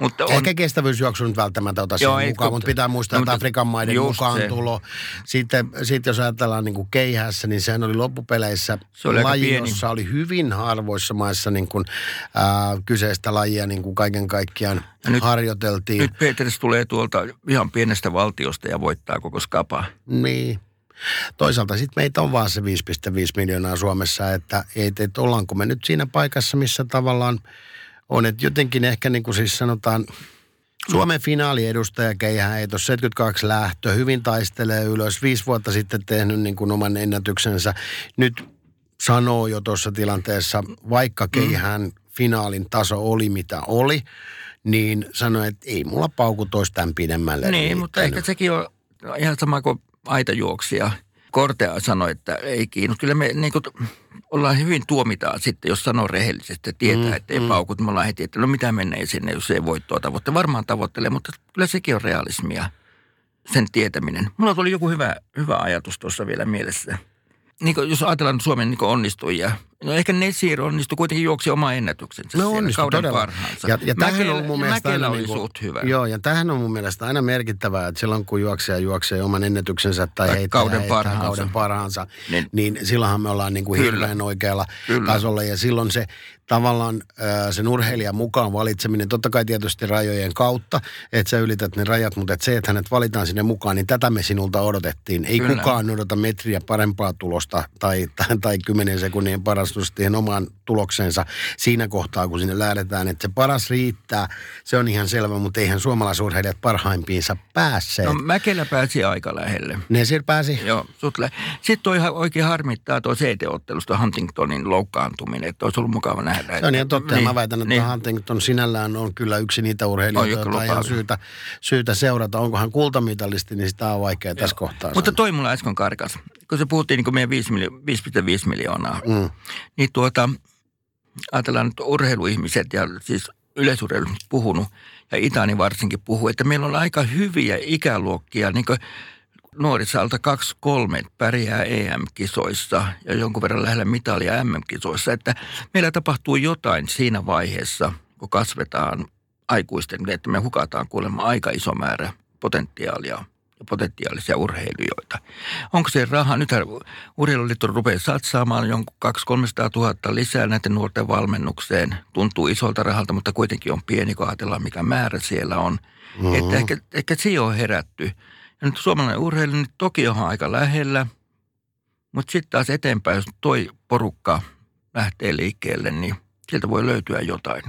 Mutta on, Ehkä kestävyysjuoksu nyt välttämättä ota siihen mukaan, kun- mutta pitää muistaa, että mutta Afrikan maiden mukaan se. tulo. Sitten, sitten jos ajatellaan niin kuin keihässä, niin sehän oli loppupeleissä Se oli laji, jossa oli hyvin harvoissa maissa niin kuin, ää, kyseistä lajia niin kuin kaiken kaikkiaan Ja nyt- harjoiteltiin. nyt Peters tulee tuolta ihan pienestä valtiosta ja voittaa koko skapaa. Niin. Toisaalta sitten meitä on vaan se 5,5 miljoonaa Suomessa, että ei, että ollaanko me nyt siinä paikassa, missä tavallaan on, että jotenkin ehkä niin kuin siis sanotaan, Suomen finaaliedustaja Keihäheito, 72 lähtö, hyvin taistelee ylös, viisi vuotta sitten tehnyt niin kuin oman ennätyksensä. Nyt sanoo jo tuossa tilanteessa, vaikka Keihään finaalin taso oli mitä oli, niin sanoi, että ei mulla paukut olisi tämän pidemmälle Niin, mutta riittänyt. ehkä sekin on ihan sama kuin aitajuoksija. Kortea sanoi, että ei kiinnosta. Kyllä me niin kuin, ollaan hyvin tuomitaan sitten, jos sanoo rehellisesti, että tietää, Mm, että ei mm. paukut. Me ollaan heti, että no mitä menee sinne, jos ei voittoa tavoittele. Varmaan tavoittelee, mutta kyllä sekin on realismia, sen tietäminen. Mulla tuli joku hyvä, hyvä ajatus tuossa vielä mielessä. Niin kuin, jos ajatellaan Suomen niin onnistujia, no ehkä Nesir onnistui kuitenkin juoksi oma ennätyksensä No siellä, onnistui kauden todella. parhaansa. Ja, ja tämähän Mäkelä, on mun mielestä aina oli niinku- suht hyvä. Joo, ja tämähän on mun mielestä aina merkittävää, että silloin kun juoksija juoksee oman ennätyksensä tai, Tai heittää, kauden heittää parhaansa. kauden parhaansa, Niin- niin, niin silloinhan me ollaan niin kuin Kyllä. hirveän oikealla Kyllä. tasolla. Ja silloin se tavallaan äh, sen urheilijan mukaan valitseminen, totta kai tietysti rajojen kautta, että sä ylität ne rajat, mutta että se, että hänet valitaan sinne mukaan, niin tätä me sinulta odotettiin. Ei Kyllä. kukaan odota metriä parempaa tulosta tai, tai, tai 10 sekunnin parastusta siihen omaan tulokseensa siinä kohtaa, kun sinne lähdetään. Että se paras riittää, se on ihan selvä, mutta eihän suomalaisurheilijat parhaimpiinsa päässeet. No Mäkelä pääsi aika lähelle. ne siellä pääsi. Joo, sut lä- Sitten toi ihan oikein harmittaa tuo CT-ottelusta Huntingtonin loukkaantuminen, että olisi ollut mukava nähdä. Se on ihan totta. Niin, mä väitän, että niin. Huntington sinällään on kyllä yksi niitä urheilijoita, jo joita on ihan syytä, syytä seurata. Onko hän kultamitalisti, niin sitä on vaikea tässä kohtaa Mutta sanoa. toi mulla äsken karkas, kun se puhuttiin niin kuin meidän 5 miljo- 5,5 miljoonaa, Mm. niin tuota, ajatellaan nyt urheiluihmiset ja siis yleisurheilu puhunut, ja Itani varsinkin puhuu, että meillä on aika hyviä ikäluokkia, niin kuin nuorissa alta 2-3 pärjää EM-kisoissa ja jonkun verran lähellä mitalia MM-kisoissa, että meillä tapahtuu jotain siinä vaiheessa, kun kasvetaan aikuisten, että me hukataan kuulemma aika iso määrä potentiaalia potentiaalisia urheilijoita. Onko se raha, nyt urheiluliitto rupeaa satsaamaan jonkun 200 000 lisää näiden nuorten valmennukseen. Tuntuu isolta rahalta, mutta kuitenkin on pieni, kun ajatellaan mikä määrä siellä on. Mm-hmm. Että ehkä, ehkä siihen on herätty. Ja nyt suomalainen urheilu nyt toki on aika lähellä, mutta sitten taas eteenpäin, jos toi porukka lähtee liikkeelle, niin sieltä voi löytyä jotain.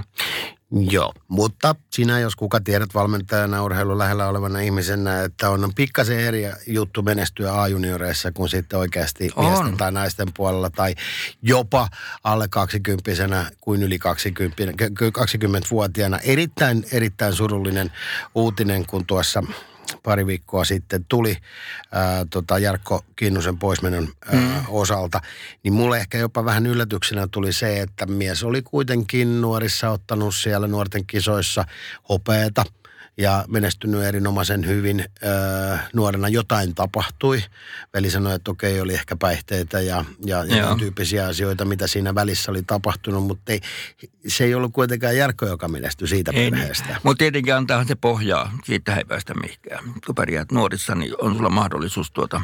Joo, mutta sinä jos kuka tiedät valmentajana urheilun lähellä olevana ihmisenä, että on pikkasen eri juttu menestyä A-junioreissa kuin sitten oikeasti On. miesten tai naisten puolella tai jopa alle 20 kuin yli 20, 20-vuotiaana. Erittäin, erittäin surullinen uutinen, kun tuossa pari viikkoa sitten tuli ää, tota Jarkko Kinnusen poismenon ää, mm. osalta, niin mulle ehkä jopa vähän yllätyksenä tuli se, että mies oli kuitenkin nuorissa ottanut siellä nuorten kisoissa hopeeta ja menestynyt erinomaisen hyvin. Öö, nuorena jotain tapahtui. Veli sanoi, että okei, oli ehkä päihteitä ja, ja, ja tyyppisiä asioita, mitä siinä välissä oli tapahtunut, mutta ei, se ei ollut kuitenkaan Jarkko, joka menestyi siitä Ei, perheestä. Mutta tietenkin antaa se pohjaa, siitä ei päästä mihinkään. Kun pärjäät nuorissa, niin on sulla mahdollisuus tuota,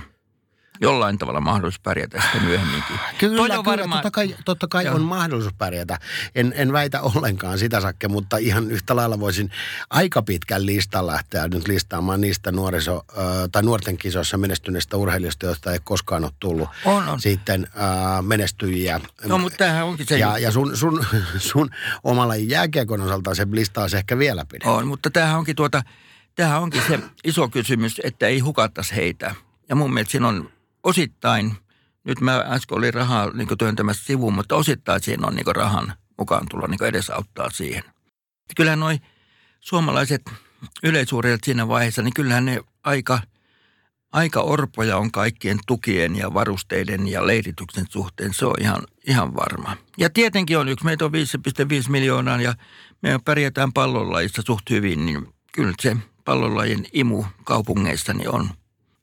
jollain tavalla mahdollisuus pärjätä sitten myöhemminkin. [sighs] Kyllä, Toi kyllä on varmaan- totta kai, totta kai Joo. on mahdollisuus pärjätä. En, en väitä ollenkaan sitä sakke, mutta ihan yhtä lailla voisin aika pitkän listan lähteä nyt listaamaan niistä nuoriso, tai nuorten kisoissa menestyneistä urheilijoista, joista ei koskaan ole tullut On, on. sitten ö, menestyjiä. No, mutta tämähän onkin se ja, juttu. ja sun, sun, [laughs] sun omalla jääkiekon osalta se lista olisi ehkä vielä pidempi. On, mutta tämähän onkin, tuota, tämähän onkin se iso kysymys, että ei hukattaisi heitä. Ja mun mielestä siinä on osittain, nyt mä äsken olin rahaa niin työntämässä sivuun, mutta osittain siinä on niin rahan mukaan tulla niin edesauttaa siihen. Kyllähän noi suomalaiset yleisurheilijat siinä vaiheessa, niin kyllähän ne aika, aika orpoja on kaikkien tukien ja varusteiden ja leirityksen suhteen. Se on ihan, ihan varma. Ja tietenkin on yksi, meitä on 5,5 miljoonaa ja me pärjätään pallonlajissa suht hyvin, niin kyllä se pallonlajin imu kaupungeissa niin on,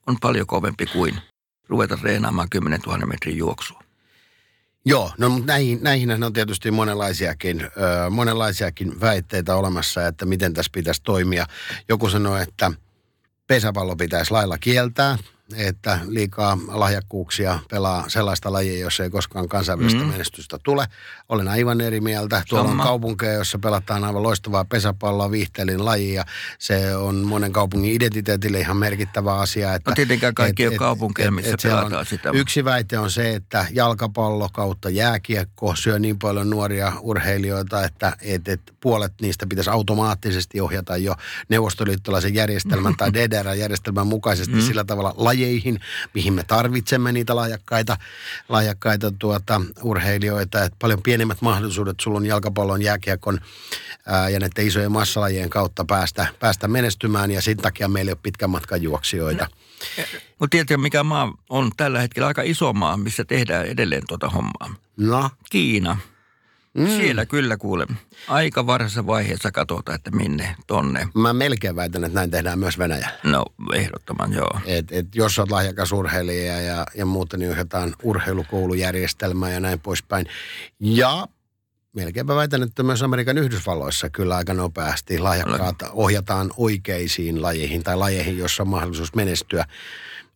on paljon kovempi kuin ruveta reenaamaan 10 000 metrin juoksua. Joo, no mutta näihin, näihin on tietysti monenlaisiakin, ö, monenlaisiakin väitteitä olemassa, että miten tässä pitäisi toimia. Joku sanoo, että pesäpallo pitäisi lailla kieltää, että liikaa lahjakkuuksia pelaa sellaista lajia, jossa ei koskaan kansainvälistä mm. menestystä tule. Olen aivan eri mieltä. Tuolla Sama. on kaupunkeja, jossa pelataan aivan loistavaa pesäpalloa, viihteelin laji ja se on monen kaupungin identiteetille ihan merkittävä asia. Että, no tietenkään kaikki et, ole kaupunkeja, missä et, et pelataan on, sitä. Yksi väite on se, että jalkapallo kautta jääkiekko syö niin paljon nuoria urheilijoita, että et, et puolet niistä pitäisi automaattisesti ohjata jo neuvostoliittolaisen järjestelmän tai [laughs] DDR-järjestelmän mukaisesti mm. sillä tavalla laji lajeihin, mihin me tarvitsemme niitä lahjakkaita, lahjakkaita tuota, urheilijoita. Et paljon pienemmät mahdollisuudet sulla on jalkapallon, jääkiekon ää, ja näiden isojen massalajien kautta päästä, päästä menestymään ja sen takia meillä ei ole pitkän matkan juoksijoita. No. Mutta tiedätkö, mikä maa on tällä hetkellä aika iso maa, missä tehdään edelleen tuota hommaa? No? Kiina. Mm. Siellä kyllä kuule. Aika varhaisessa vaiheessa katsotaan, että minne, tonne. Mä melkein väitän, että näin tehdään myös Venäjällä. No, ehdottoman joo. Et, et jos olet lahjakas urheilija ja, ja muuta, niin ohjataan urheilukoulujärjestelmää ja näin poispäin. Ja melkeinpä väitän, että myös Amerikan Yhdysvalloissa kyllä aika nopeasti lahjakkaat ohjataan oikeisiin lajeihin tai lajeihin, jossa on mahdollisuus menestyä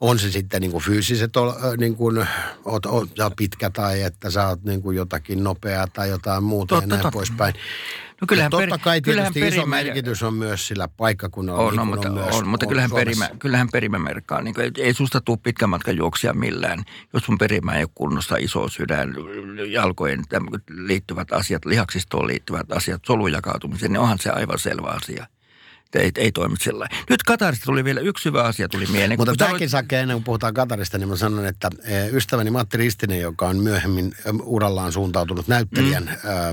on se sitten niin kuin fyysiset, niin kuin, oot, oot, sä oot pitkä tai että sä oot niin kuin jotakin nopeaa tai jotain muuta totta, ja näin totta. poispäin. No kyllähän ja totta kai tietysti perimä, iso merkitys on myös sillä paikkakunnalla. On, niin no, mutta, on, myös, on, mutta kyllähän, perimä, kyllähän perimä merkkaa. Niin kuin, ei susta tule pitkän matkan juoksia millään, jos sun perimä ei ole kunnossa iso sydän, jalkojen liittyvät asiat, lihaksistoon liittyvät asiat, solujakautumiseen, niin onhan se aivan selvä asia ei, ei toimi sillä Nyt Katarista tuli vielä yksi hyvä asia tuli mieleen. Mutta tämäkin oli... sakee ennen kuin puhutaan Katarista, niin mä sanon, että eh, ystäväni Matti Ristinen, joka on myöhemmin eh, urallaan suuntautunut näyttelijän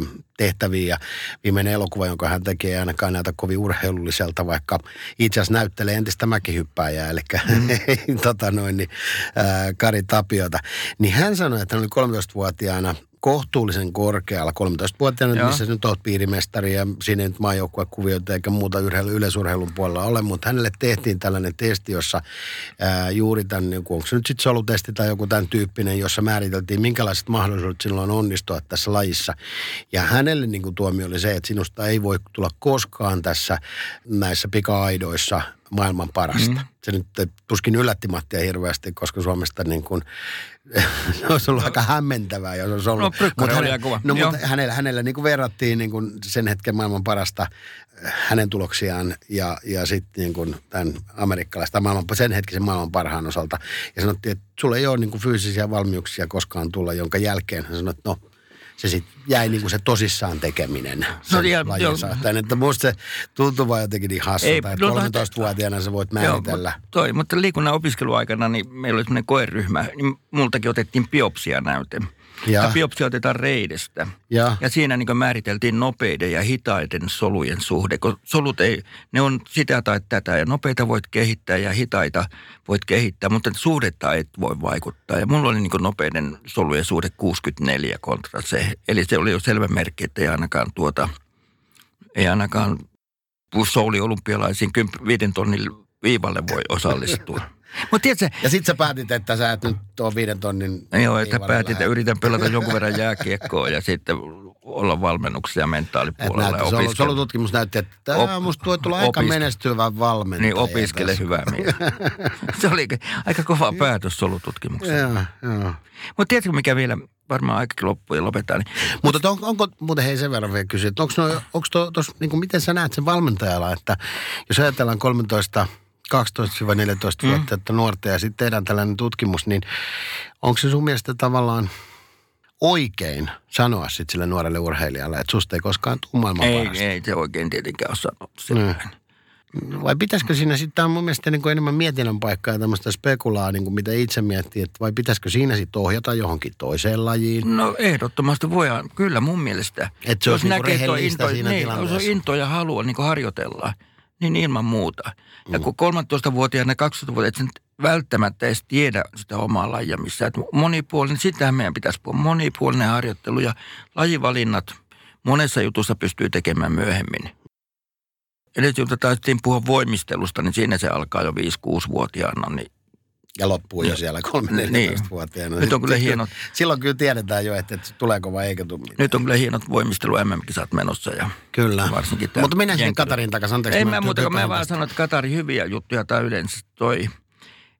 mm. Tehtäviin ja viimeinen elokuva, jonka hän tekee, ei ainakaan näytä kovin urheilulliselta, vaikka itse asiassa näyttelee entistä mäkihyppääjää, eli [laughs] mm. tota noin, niin, ää, Kari Tapiota. Niin hän sanoi, että hän oli 13-vuotiaana – kohtuullisen korkealla 13-vuotiaana, Joo. missä nyt olet piirimestari ja siinä nyt maajoukkuekuvioita eikä muuta yrheily, yleisurheilun puolella ole, mutta hänelle tehtiin tällainen testi, jossa ää, juuri tämän, niin onko se nyt sitten solutesti tai joku tämän tyyppinen, jossa määriteltiin minkälaiset mahdollisuudet sinulla on onnistua tässä lajissa. Ja hänelle niin kuin tuomio oli se, että sinusta ei voi tulla koskaan tässä näissä pika-aidoissa maailman parasta. Mm. Se nyt tuskin yllätti Mattia hirveästi, koska Suomesta niin kuin, [laughs] se olisi ollut aika hämmentävää, jos olisi ollut. No, mutta hänellä, no, mutta hänellä, hänellä niin kuin verrattiin niin kuin sen hetken maailman parasta äh, hänen tuloksiaan ja, ja sitten niin kuin tämän amerikkalaista maailman, sen hetkisen maailman parhaan osalta. Ja sanottiin, että sulla ei ole niin kuin fyysisiä valmiuksia koskaan tulla, jonka jälkeen hän sanoi, että no se sitten jäi niin kuin se tosissaan tekeminen no, ja, Että musta se tuntuu vaan jotenkin niin hassulta, että no, 13-vuotiaana sä voit määritellä. Joo, toi, mutta liikunnan opiskeluaikana niin meillä oli semmoinen koeryhmä, niin multakin otettiin biopsia näyte. Ja, ja biopsia otetaan reidestä. Ja, ja siinä niin määriteltiin nopeiden ja hitaiden solujen suhde. Kun solut ei, ne on sitä tai tätä ja nopeita voit kehittää ja hitaita voit kehittää, mutta suhdetta et voi vaikuttaa. Ja mulla oli niin nopeiden solujen suhde 64 kontra se. Eli se oli jo selvä merkki, että ei ainakaan tuota, ei ainakaan souli olympialaisiin 5 tonnin viivalle voi osallistua. Mut tiedätkö, ja sitten sä päätit, että sä et nyt tuon viiden tonnin... Joo, että päätin, että yritän pelata jonkun verran jääkiekkoa ja sitten olla valmennuksia mentaalipuolella. Näyttö, opiskele... Solututkimus näytti, että tämä Op... musta voi tulla aika menestyvä valmentaja. Niin, opiskele tässä. hyvää Se oli aika kova [laughs] päätös solututkimuksessa. Joo, joo. Mutta tiedätkö, mikä vielä varmaan aikakin loppuu ja lopetaan. Niin. Mutta on, onko, muuten hei sen verran vielä kysyä, että onko, no, onko to, tos, niin kuin miten sä näet sen valmentajalla, että jos ajatellaan 13 12-14 mm. vuotta, että nuorta ja sitten tehdään tällainen tutkimus, niin onko se sun mielestä tavallaan oikein sanoa sitten sille nuorelle urheilijalle, että susta ei koskaan tule maailman ei, parasta? Ei, se oikein tietenkään ole sanonut mm. Vai pitäisikö siinä sitten, on mun mielestä niin kuin enemmän mietinnän paikkaa ja tämmöistä spekulaa, niin kuin mitä itse miettii, että vai pitäisikö siinä sitten ohjata johonkin toiseen lajiin? No ehdottomasti voidaan, kyllä mun mielestä. Että se olisi niin rehellistä into, siinä niin, tilanteessa. Jos on into ja halua niin harjoitella, niin ilman muuta. Ja kun 13-vuotiaana, 12-vuotiaana et välttämättä edes tiedä sitä omaa lajia missä. Et monipuolinen, sitähän meidän pitäisi puhua. Monipuolinen harjoittelu ja lajivalinnat monessa jutussa pystyy tekemään myöhemmin. Eli jos taidettiin puhua voimistelusta, niin siinä se alkaa jo 5-6-vuotiaana. Niin Ja loppuu jo siellä 3-14-vuotiaana. Nyt on kyllä hienot. Silloin kyllä tiedetään jo, että, että tuleeko vai eikö tule mitään. Nyt on kyllä hienot voimistelu MM-kisat menossa ja Kyllä. varsinkin Mutta mennään sinne. Katarin takaisin. Anteeksi, Ei mä muuta, mä vaan sanon, että Katari hyviä juttuja tai yleensä toi,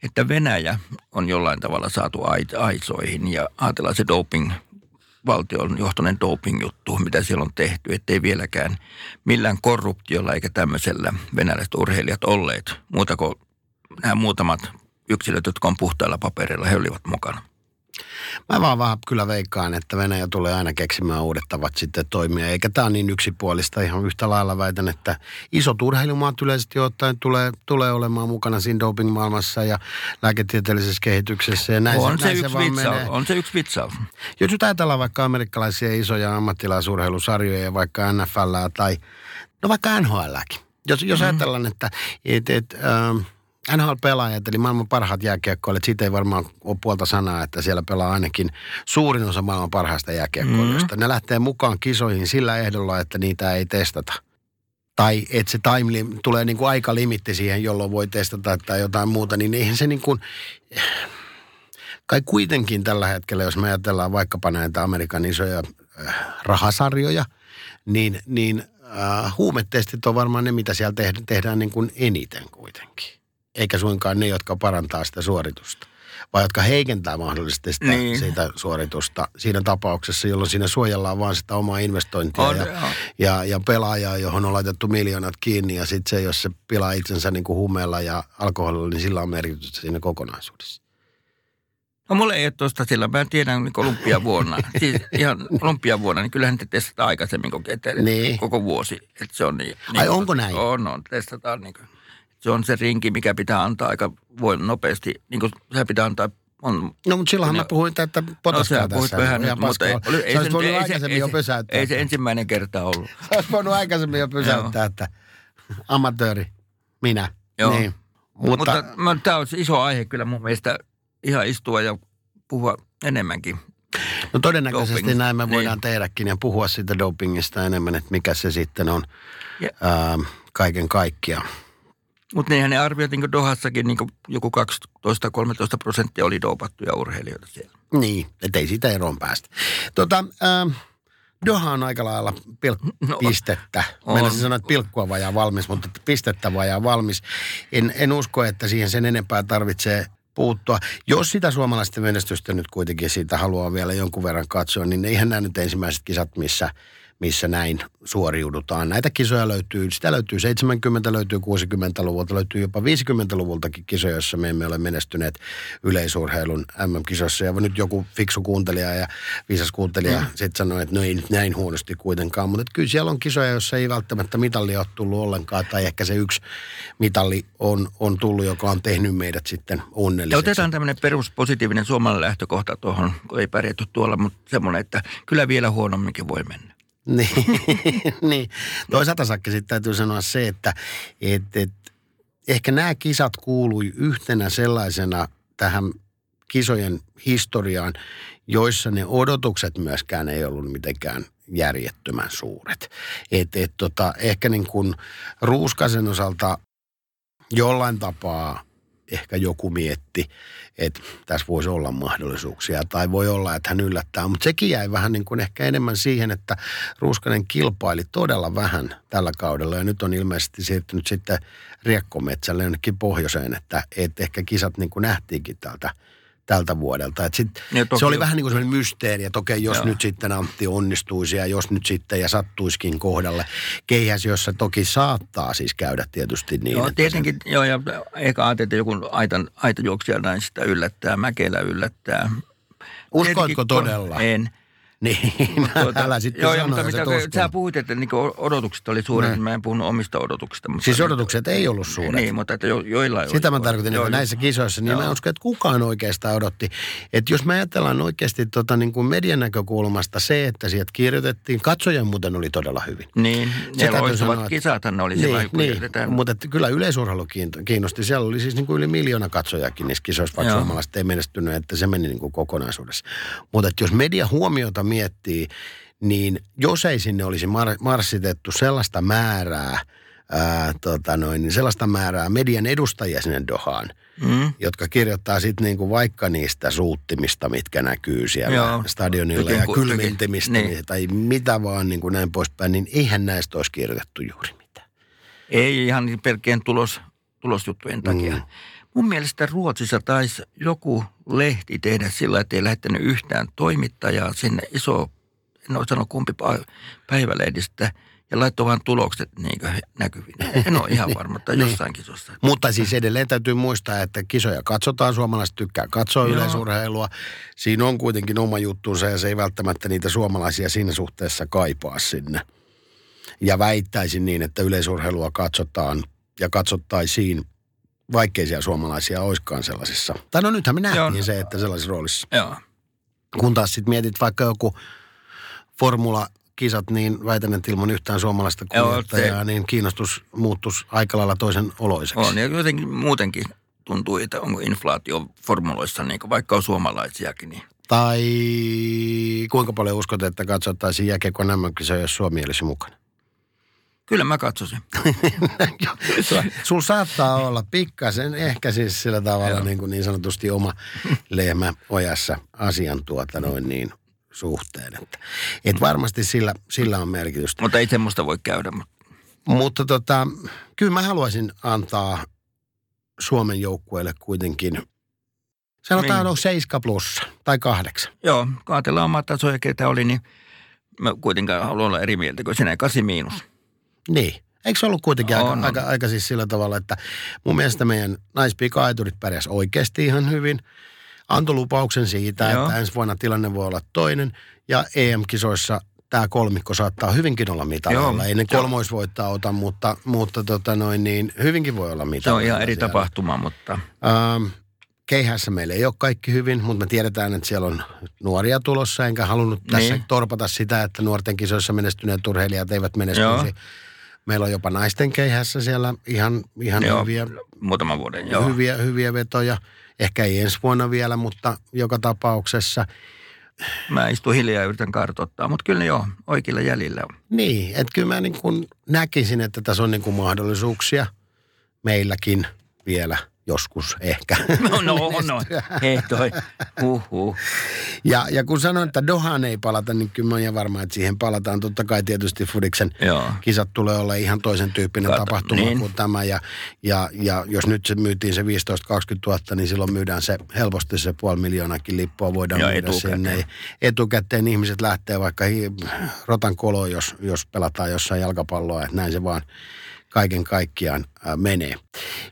että Venäjä on jollain tavalla saatu aisoihin ja ajatellaan se doping, valtion johtoinen doping-juttu, mitä siellä on tehty, ettei vieläkään millään korruptiolla eikä tämmöisellä venäläiset urheilijat olleet, muuta kuin nämä muutamat yksilöt, jotka on puhtailla paperilla, he olivat mukana. Mä vaan vaan kyllä veikkaan, että Venäjä tulee aina keksimään uudet tavat sitten toimia. Eikä tämä niin yksipuolista. Ihan yhtä lailla väitän, että isot urheilumaat yleisesti ottaen tulee, tulee olemaan mukana siinä doping-maailmassa ja lääketieteellisessä kehityksessä. Ja näin on, se, se näin yksi se vaan vitsaus, menee. on se yksi vitsaus. Jos nyt ajatellaan vaikka amerikkalaisia isoja ammattilaisurheilusarjoja, vaikka NFL tai no vaikka NHLkin. Jos, jos mm-hmm. ajatellaan, että et, et, ähm, NHL-pelaajat, eli maailman parhaat jääkiekkoilijat, siitä ei varmaan ole puolta sanaa, että siellä pelaa ainakin suurin osa maailman parhaista jääkiekkoilijoista. Mm-hmm. Ne lähtee mukaan kisoihin sillä ehdolla, että niitä ei testata. Tai että se time lim- tulee niin kuin aikalimitti siihen, jolloin voi testata tai jotain muuta, niin eihän se niin kuin, kai kuitenkin tällä hetkellä, jos me ajatellaan vaikkapa näitä Amerikan isoja äh, rahasarjoja, niin, niin äh, huumetestit on varmaan ne, mitä siellä tehdään, tehdään niin kuin eniten kuitenkin. Eikä suinkaan ne, jotka parantaa sitä suoritusta, vai jotka heikentää mahdollisesti sitä, Niin. sitä suoritusta siinä tapauksessa, jolloin siinä suojellaan vaan sitä omaa investointia On, ja, ja, ja pelaajaa, johon on laitettu miljoonat kiinni ja sitten se, jos se pilaa itsensä niin kuin huumeella ja alkoholilla, niin sillä on merkitystä siinä kokonaisuudessa. No mulle ei ole tuosta sillä, mä tiedän niin olympiavuonna, [laughs] siis ihan olympiavuonna, niin kyllähän te testataan aikaisemmin koko, Niin. koko vuosi. Että se on niin, Ai niin onko näin? On, on, testataan niin kuin, se on se rinki, mikä pitää antaa aika voi nopeasti, niin kuin se pitää antaa, on, No mutta silloinhan mä puhuin, että potaskaa no, tässä. vähän nyt, mutta ei, oli- ei, se, olisit voinut ei, se, aikaisemmin ei, jo se, pysäyttää. ei se ensimmäinen kerta ollut. [laughs] Sä olisit voinut aikaisemmin jo pysäyttää, että amatööri, minä. Joo. Niin. Mutta, Mutta, tämä on iso aihe kyllä mun mielestä ihan istua ja puhua enemmänkin. no todennäköisesti doping. näin me Niin. voidaan tehdäkin ja puhua siitä dopingista enemmän, että mikä se sitten on Ja- ää, kaiken kaikkiaan. Mutta niinhän ne arvioit niin Dohassakin, niin joku 12-13 prosenttia oli doopattuja urheilijoita siellä. Niin, ettei siitä eroon päästä. Tota, ää, Doha on aika lailla pil- No, pistettä. on. Meinasin sanoa, että pilkkua vajaa valmis, mutta että pistettä vajaa valmis. En, en usko, että siihen sen enempää tarvitsee puuttua. Jos sitä suomalaisten menestystä nyt kuitenkin siitä haluaa vielä jonkun verran katsoa, niin eihän nämä nyt ensimmäiset kisat, missä, missä näin suoriudutaan. Näitä kisoja löytyy, sitä löytyy 70, löytyy 60-luvulta, löytyy jopa 50-luvultakin kisoja, joissa me emme ole menestyneet yleisurheilun MM-kisossa. Ja nyt joku fiksu kuuntelija ja viisas kuuntelija mm. sitten sanoi, että no ei nyt näin huonosti kuitenkaan. Mutta kyllä siellä on kisoja, joissa ei välttämättä mitallia ole tullut ollenkaan, tai ehkä se yksi mitalli on, on tullut, joka on tehnyt meidät sitten Ja onnelliseksi. otetaan tämmöinen peruspositiivinen suomalainen lähtökohta tuohon, kun ei pärjätty tuolla, mutta semmoinen, että kyllä vielä huonomminkin voi mennä. [laughs] Niin, niin. Toisaalta Sakki sitten täytyy sanoa se, että et, et, ehkä nämä kisat kuului yhtenä sellaisena tähän kisojen historiaan, joissa ne odotukset myöskään ei ollut mitenkään järjettömän suuret. Et, et, tota, ehkä niin kuin Ruuskasen osalta jollain tapaa ehkä joku mietti, että tässä voisi olla mahdollisuuksia tai voi olla, että hän yllättää. Mutta sekin jäi vähän niin kuin ehkä enemmän siihen, että Ruuskanen kilpaili todella vähän tällä kaudella ja nyt on ilmeisesti siirtynyt sitten riekkometsälle jonnekin pohjoiseen, että, että ehkä kisat niin kuin nähtiinkin tältä, tältä vuodelta. Et sit, Ja toki- se oli vähän niin kuin sellainen mysteeri, että okei, jos Joo. nyt sitten Antti onnistuisi ja jos nyt sitten ja sattuisikin kohdalle. Keihäs, jossa toki saattaa siis käydä tietysti niin. joo, tietenkin, joo, ja eikä ajatella, että joku aitan, aitajuoksija näin sitä yllättää, Mäkelä yllättää. Uskoitko Tietenkin- todella? En. Niin, Tuota, [laughs] älä sitten joo, mutta mitä, sä puhuit, että niinku odotukset oli suuret, niin mä en puhunut omista odotuksista. Mutta Siis odotukset ei ollut suuret. Niin, mutta että jo, joillain oli Sitä mä tarkoitin, että näissä kisoissa, niin Joo. mä uskon, että kukaan oikeastaan odotti. Että jos me ajatellaan oikeasti tota, niin kuin median näkökulmasta se, että sieltä kirjoitettiin, katsojan muuten oli todella hyvin. Niin, ne loistavat sanoa, että- kisathan ne oli Niin, kun niin. mutta että kyllä yleisurheilu kiinnosti. Siellä oli siis niin kuin yli miljoona katsojakin niissä kisoissa, vaikka suomalaiset ei menestynyt, että se meni niin kuin kokonaisuudessa. Mutta että jos media huomiota miettii, niin jos ei sinne olisi mar- marssitettu sellaista määrää ää, tota noin, niin sellaista määrää median edustajia sinne Dohaan, Mm. jotka kirjoittaa sitten niinku vaikka niistä suuttimista, mitkä näkyy siellä Joo. stadionilla Tykin ja kylmintimistä niin. niin. tai mitä vaan niin kuin näin poispäin, niin eihän näistä olisi kirjoitettu juuri mitään. Ei ihan niin pelkkien tulos, tulosjuttujen takia. Mm. Mun mielestä Ruotsissa taisi joku lehti tehdä sillä, että ei lähettänyt yhtään toimittajaa sinne iso, en ole sanonut kumpi päivälehdistä, ja laittoi vain tulokset niin näkyviin. En ole ihan varma, että [laughs] Niin. jossain kisossa. Mutta siis edelleen täytyy muistaa, että kisoja katsotaan, suomalaiset tykkää katsoa Joo. yleisurheilua. Siinä on kuitenkin oma juttunsa ja se ei välttämättä niitä suomalaisia siinä suhteessa kaipaa sinne. Ja väittäisin niin, että yleisurheilua katsotaan ja katsottaisiin, vaikkei siellä suomalaisia oiskaan sellaisissa. Tai no nythän me nähtiin Joo. se, että sellaisissa roolissa. Joo. Kun taas sitten mietit vaikka joku formula-kisat, niin väitän, että ilman yhtään suomalaista Joo, kuljettajaa, se- niin kiinnostus muuttuisi aika lailla toisen oloiseksi. On, ja jotenkin muutenkin tuntuu, että onko inflaatio formuloissa, niin vaikka on suomalaisiakin, niin Tai kuinka paljon uskot, että katsottaisiin jääkiekon MM-kisoja, jos Suomi olisi mukana? Kyllä mä katsoisin. [laughs] Sulla saattaa olla pikkasen, ehkä siis sillä tavalla Joo. niin, kuin niin sanotusti oma lehmä ojassa asian tuota noin niin suhteen. Että, et varmasti sillä, sillä on merkitystä. Mutta ei semmoista voi käydä. Mutta Mutta tota, kyllä mä haluaisin antaa Suomen joukkueelle kuitenkin, sanotaan Niin. on 7 plussa tai 8. Joo, kun ajatellaan omaa tasoa ja ketä oli, niin mä kuitenkaan haluan olla eri mieltä kuin sinä 8 miinus. Niin. Eikö se ollut kuitenkin On, aika, on. aika, aika siis sillä tavalla, että mun mielestä meidän naispikaiturit pärjäs oikeasti ihan hyvin. Antoi lupauksen siitä, Joo. että ensi vuonna tilanne voi olla toinen. Ja EM-kisoissa tämä kolmikko saattaa hyvinkin olla mitalilla. Joo, Ei ne kolmoisvoittaa ota, mutta, mutta tota noin, niin hyvinkin voi olla mitalilla. Se on ihan eri siellä. tapahtuma, mutta Ähm, keihässä meillä ei ole kaikki hyvin, mutta me tiedetään, että siellä on nuoria tulossa, enkä halunnut tässä Niin. torpata sitä, että nuorten kisoissa menestyneet urheilijat eivät menestyisi. Joo. Meillä on jopa naisten keihässä siellä ihan, ihan joo, hyviä, muutaman vuoden, joo. hyviä, hyviä vetoja. Ehkä ei ensi vuonna vielä, mutta joka tapauksessa. Mä istun hiljaa ja yritän kartoittaa, mutta kyllä joo, oikeilla jäljillä on. Niin, että kyllä mä niin kuin näkisin, että tässä on niin kuin mahdollisuuksia meilläkin vielä joskus ehkä. No, no, no. Hei toi, huhhuh. Ja, ja kun sanoin, että Dohaan ei palata, niin kyllä mä ihan varma, että siihen palataan. Totta kai tietysti Fudiksen Joo. kisat tulee olla ihan toisen tyyppinen Kato, tapahtuma niin. kuin tämä. Ja, ja, ja jos nyt se myytiin se 15-20 000, niin silloin myydään se helposti se puoli miljoonakin lippua voidaan Ja myydä etukäteen. sinne. Etukäteen ihmiset lähtee vaikka hi- rotan koloon, jos, jos pelataan jossain jalkapalloa, että näin se vaan kaiken kaikkiaan menee.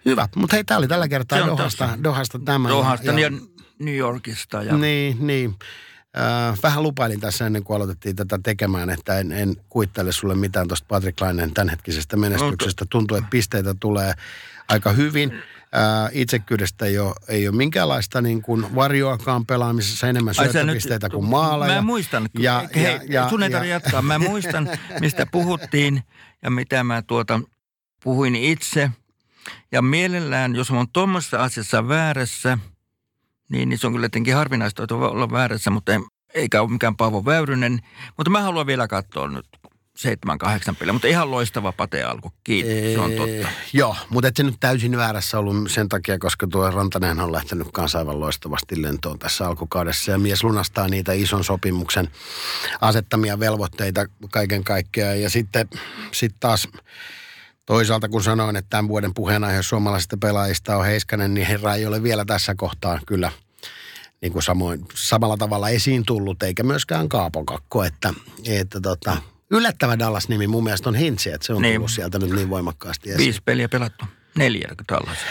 Hyvä, mutta hei, tämä oli tällä kertaa Dohasta. Dohasta tämä. Dohasta ja New Yorkista. Ja, Niin, niin. Äh, vähän lupailin tässä ennen kuin aloitettiin tätä tekemään, että en, en kuittele sulle mitään tuosta Patrick Lainen tämänhetkisestä menestyksestä. Tuntuu, että pisteitä tulee aika hyvin. Äh, itsekyydestä ei ole, ei ole minkäänlaista niin kuin varjoakaan pelaamisessa, enemmän syöttöpisteitä kuin maaleja. Mä muistan, Ja- ja, hei, ja- ja, ja- sun ei ja- tarvitse jatkaa. Mä muistan, mistä puhuttiin ja mitä mä tuota puhuin itse. Ja mielellään, jos mä oon tuommoisessa asiassa väärässä, niin, niin se on kyllä jotenkin harvinaista että olla väärässä, mutta ei, eikä ole mikään Paavo Väyrynen. Mutta mä haluan vielä katsoa nyt seitsemän, kahdeksan peliä, mutta ihan loistava pate alku. Kiitos, se on totta. Joo, mutta et se nyt täysin väärässä ollut sen takia, koska tuo Rantanen on lähtenyt aivan loistavasti lentoon tässä alkukaudessa. Ja mies lunastaa niitä ison sopimuksen asettamia velvoitteita kaiken kaikkiaan. Ja sitten sit taas toisaalta kun sanoin, että tämän vuoden puheenaihe suomalaisista pelaajista on Heiskanen, niin herra ei ole vielä tässä kohtaa kyllä niin kuin samoin, samalla tavalla esiin tullut, eikä myöskään Kaapokakko, että, että tota, yllättävä Dallas-nimi mun mielestä on Hintsi, että se on Niin. tullut sieltä nyt niin voimakkaasti esiin. Viisi peliä pelattu. Neljä tällaisia.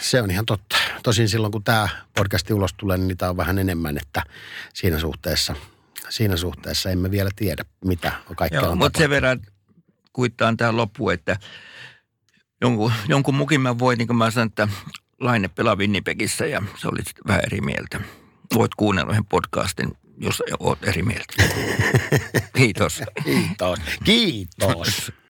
Se on ihan totta. Tosin silloin, kun tämä podcasti ulos tulee, niin niitä on vähän enemmän, että siinä suhteessa, siinä suhteessa emme vielä tiedä, mitä kaikkea Joo, on mutta sen verran kuittaan tähän loppuun, että jonkun, jonkun mukin mä voin, niin kuin mä sanoin, että Laine pelaa Winnipegissä ja se oli sitten vähän eri mieltä. Voit kuunnella yhden podcastin, jos oot eri mieltä. [laughs] Kiitos. Kiitos. Kiitos.